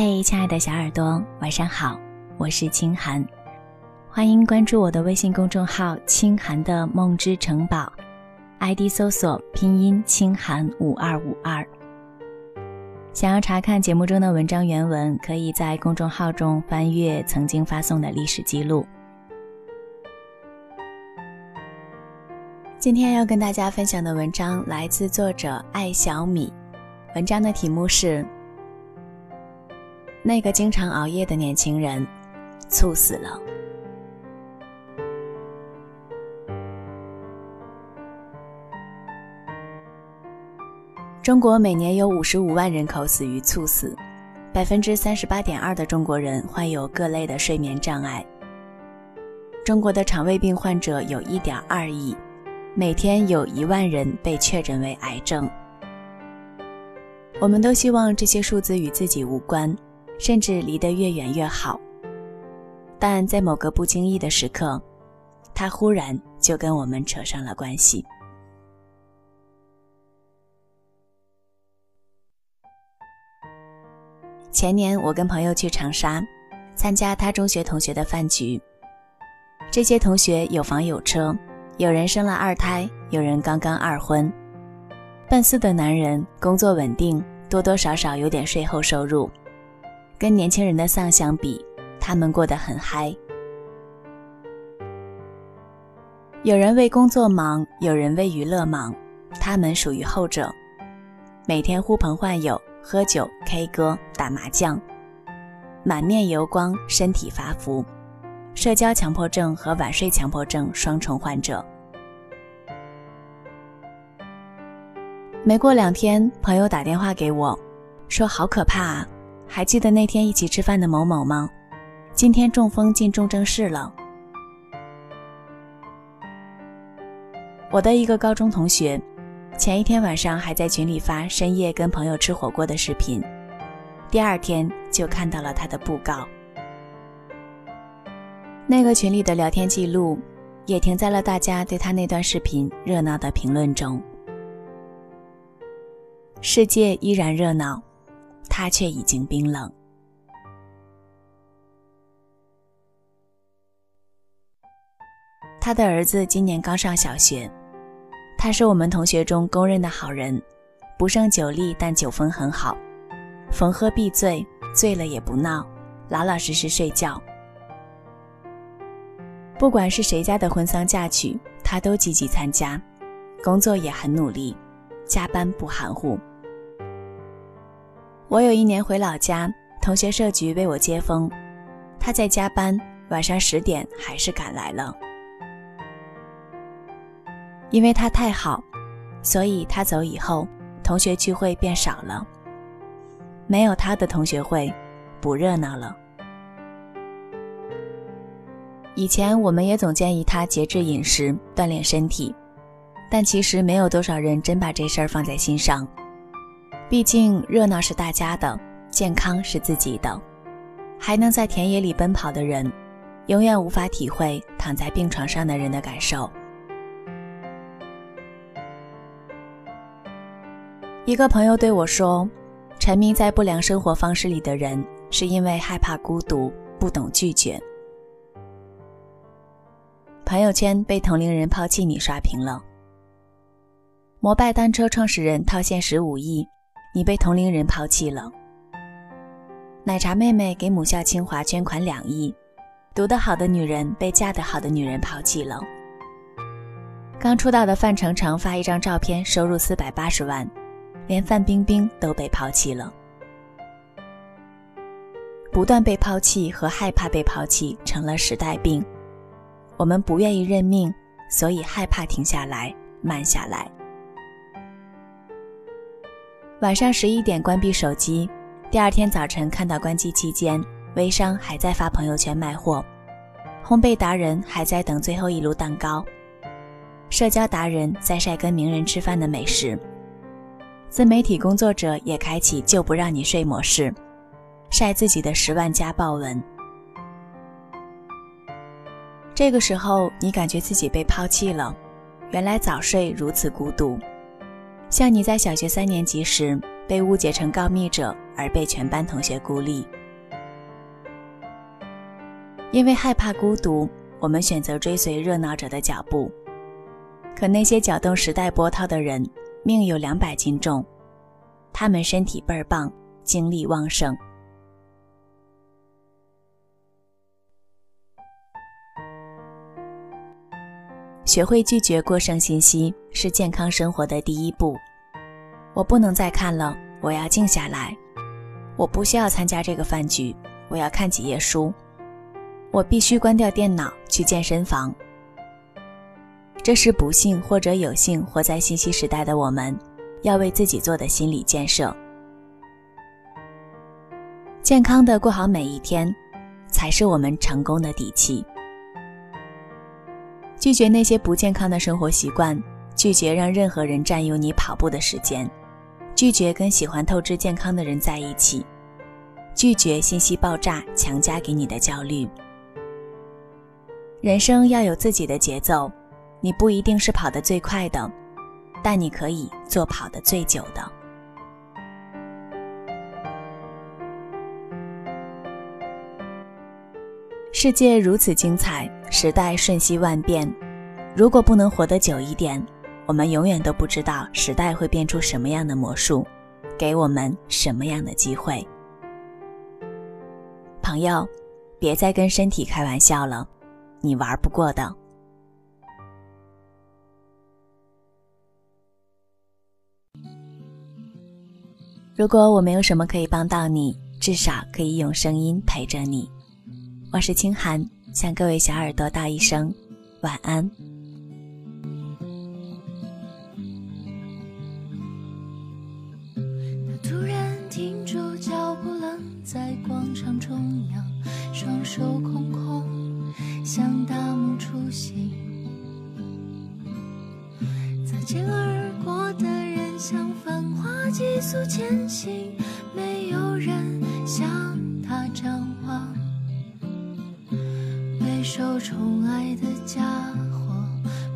嘿，亲爱的小耳朵，晚上好，我是清寒，欢迎关注我的微信公众号“清寒的梦之城堡 ”，ID 搜索拼音“清寒五二五二”。想要查看节目中的文章原文，可以在公众号中翻阅曾经发送的历史记录。今天要跟大家分享的文章来自作者爱小米，文章的题目是。那个经常熬夜的年轻人，猝死了。中国每年有五十五万人口死于猝死，百分之三十八点二的中国人患有各类的睡眠障碍。中国的肠胃病患者有一点二亿，每天有一万人被确诊为癌症。我们都希望这些数字与自己无关。甚至离得越远越好，但在某个不经意的时刻，他忽然就跟我们扯上了关系。前年，我跟朋友去长沙，参加他中学同学的饭局。这些同学有房有车，有人生了二胎，有人刚刚二婚。奔四的男人工作稳定，多多少少有点税后收入。跟年轻人的丧相比，他们过得很嗨。有人为工作忙，有人为娱乐忙，他们属于后者。每天呼朋唤友，喝酒、K 歌、打麻将，满面油光，身体发福，社交强迫症和晚睡强迫症双重患者。没过两天，朋友打电话给我，说好可怕啊。还记得那天一起吃饭的某某吗？今天中风进重症室了。我的一个高中同学，前一天晚上还在群里发深夜跟朋友吃火锅的视频，第二天就看到了他的布告。那个群里的聊天记录，也停在了大家对他那段视频热闹的评论中。世界依然热闹。他却已经冰冷。他的儿子今年刚上小学，他是我们同学中公认的好人，不胜酒力，但酒风很好，逢喝必醉，醉了也不闹，老老实实睡觉。不管是谁家的婚丧嫁娶，他都积极参加，工作也很努力，加班不含糊。我有一年回老家，同学社局为我接风，他在加班，晚上十点还是赶来了。因为他太好，所以他走以后，同学聚会变少了。没有他的同学会，不热闹了。以前我们也总建议他节制饮食，锻炼身体，但其实没有多少人真把这事儿放在心上。毕竟热闹是大家的，健康是自己的。还能在田野里奔跑的人，永远无法体会躺在病床上的人的感受。一个朋友对我说：“沉迷在不良生活方式里的人，是因为害怕孤独，不懂拒绝。”朋友圈被同龄人抛弃，你刷屏了。摩拜单车创始人套现十五亿。你被同龄人抛弃了。奶茶妹妹给母校清华捐款两亿，读得好的女人被嫁得好的女人抛弃了。刚出道的范丞丞发一张照片，收入四百八十万，连范冰冰都被抛弃了。不断被抛弃和害怕被抛弃成了时代病，我们不愿意认命，所以害怕停下来，慢下来。晚上十一点关闭手机，第二天早晨看到关机期间，微商还在发朋友圈卖货，烘焙达人还在等最后一炉蛋糕，社交达人在晒跟名人吃饭的美食，自媒体工作者也开启就不让你睡模式，晒自己的十万加爆文。这个时候，你感觉自己被抛弃了，原来早睡如此孤独。像你在小学三年级时，被误解成告密者而被全班同学孤立。因为害怕孤独，我们选择追随热闹者的脚步。可那些搅动时代波涛的人，命有两百斤重，他们身体倍儿棒，精力旺盛。学会拒绝过剩信息是健康生活的第一步。我不能再看了，我要静下来。我不需要参加这个饭局，我要看几页书。我必须关掉电脑，去健身房。这是不幸或者有幸活在信息时代的我们，要为自己做的心理建设。健康的过好每一天，才是我们成功的底气。拒绝那些不健康的生活习惯，拒绝让任何人占用你跑步的时间，拒绝跟喜欢透支健康的人在一起，拒绝信息爆炸强加给你的焦虑。人生要有自己的节奏，你不一定是跑得最快的，但你可以做跑得最久的。世界如此精彩，时代瞬息万变，如果不能活得久一点，我们永远都不知道时代会变出什么样的魔术，给我们什么样的机会。朋友，别再跟身体开玩笑了。你玩不过的。如果我没有什么可以帮到你，至少可以用声音陪着你。我是清寒，向各位小耳朵道一声晚安。他突然停住脚步，愣在广场中央，双手空空。像大幕初醒，擦肩而过的人像繁花急速前行，受宠爱的家伙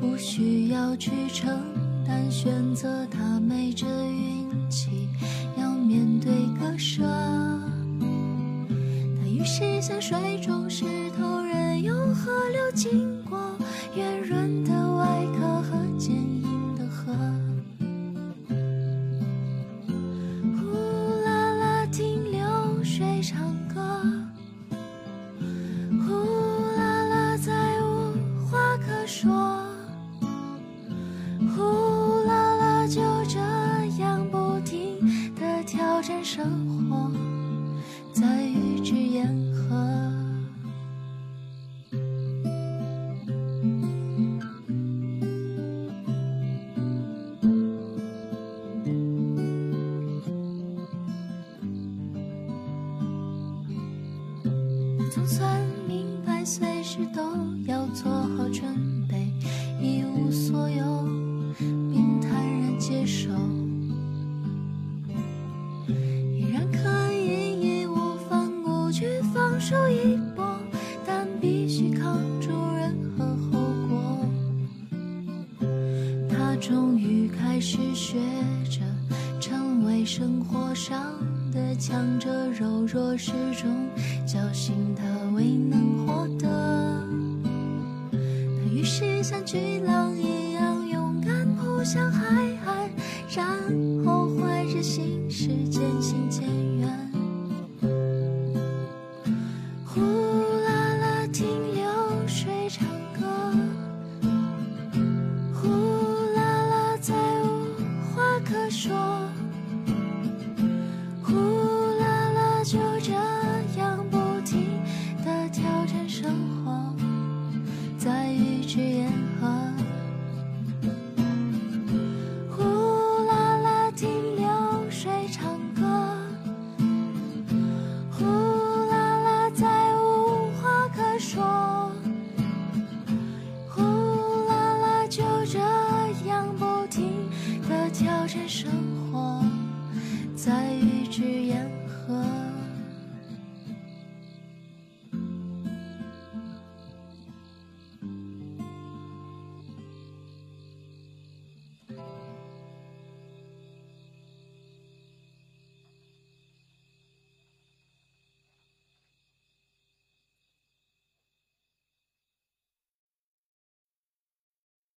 不需要去承担，选择他没这运气，要面对割舍。他于是像水中石头。任由河流经生活，在与之言和。总算明白，随时都要做好准备，手一搏，但必须扛住任何后果。他终于开始学着成为生活上。的强者柔弱始终侥幸他未能获得，他于是像巨浪一样勇敢扑向海岸，然后怀着心事渐行渐远。可说。